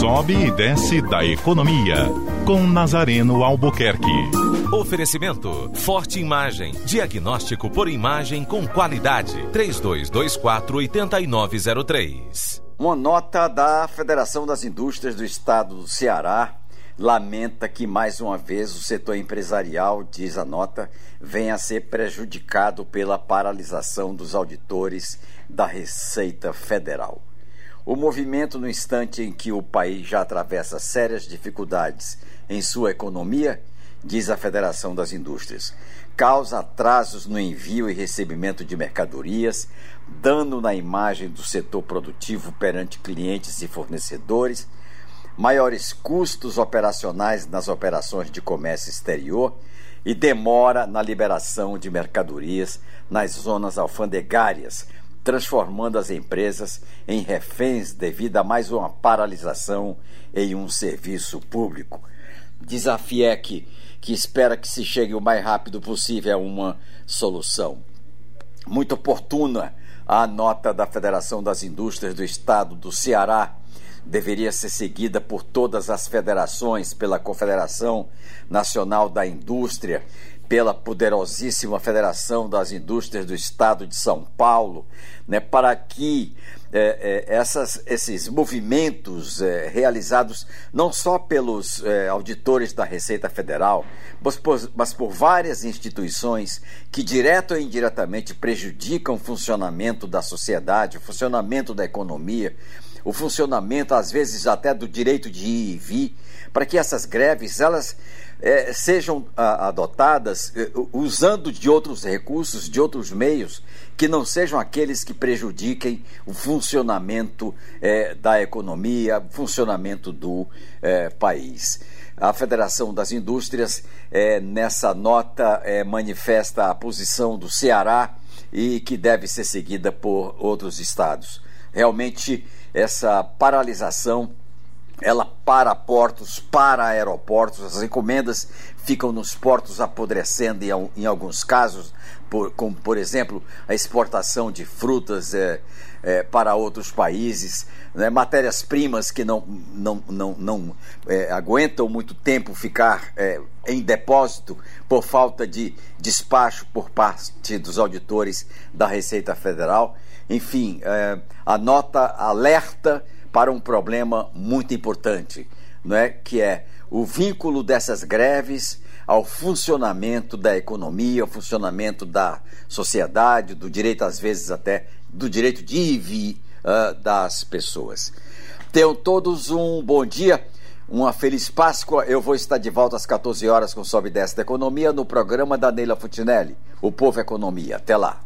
Sobe e desce da economia. Com Nazareno Albuquerque. Oferecimento: Forte Imagem. Diagnóstico por imagem com qualidade. 3224-8903. Uma nota da Federação das Indústrias do Estado do Ceará lamenta que mais uma vez o setor empresarial, diz a nota, venha a ser prejudicado pela paralisação dos auditores da Receita Federal. O movimento, no instante em que o país já atravessa sérias dificuldades em sua economia, diz a Federação das Indústrias, causa atrasos no envio e recebimento de mercadorias, dano na imagem do setor produtivo perante clientes e fornecedores, maiores custos operacionais nas operações de comércio exterior e demora na liberação de mercadorias nas zonas alfandegárias, transformando as empresas em reféns devido a mais uma paralisação em um serviço público. Diz a FIEC que espera que se chegue o mais rápido possível a uma solução. Muito oportuna a nota da Federação das Indústrias do Estado do Ceará deveria ser seguida por todas as federações, pela Confederação Nacional da Indústria, pela poderosíssima Federação das Indústrias do Estado de São Paulo, né, para que é, é, essas, esses movimentos é, realizados não só pelos é, auditores da Receita Federal, mas por, mas por várias instituições que, direto ou indiretamente, prejudicam o funcionamento da sociedade, o funcionamento da economia, o funcionamento, às vezes até do direito de ir e vir, para que essas greves elas é, sejam a, adotadas é, usando de outros recursos, de outros meios, que não sejam aqueles que prejudiquem o funcionamento é, da economia, o funcionamento do país. A Federação das Indústrias, nessa nota, manifesta a posição do Ceará e que deve ser seguida por outros estados. Realmente essa paralisação ela para portos, para aeroportos, as encomendas ficam nos portos apodrecendo em, em alguns casos, por, como por exemplo a exportação de frutas é, é, para outros países, né, matérias-primas que não, não, não, não é, aguentam muito tempo ficar em depósito por falta de despacho por parte dos auditores da Receita Federal. Enfim, a nota alerta para um problema muito importante, não é? que é o vínculo dessas greves ao funcionamento da economia, ao funcionamento da sociedade, do direito, às vezes até do direito de ir e vir uh, das pessoas. Tenham todos um bom dia, uma feliz Páscoa. Eu vou estar de volta às 14 horas com Sobe e Desce da Economia no programa da Neila Futinelli, O Povo Economia. Até lá.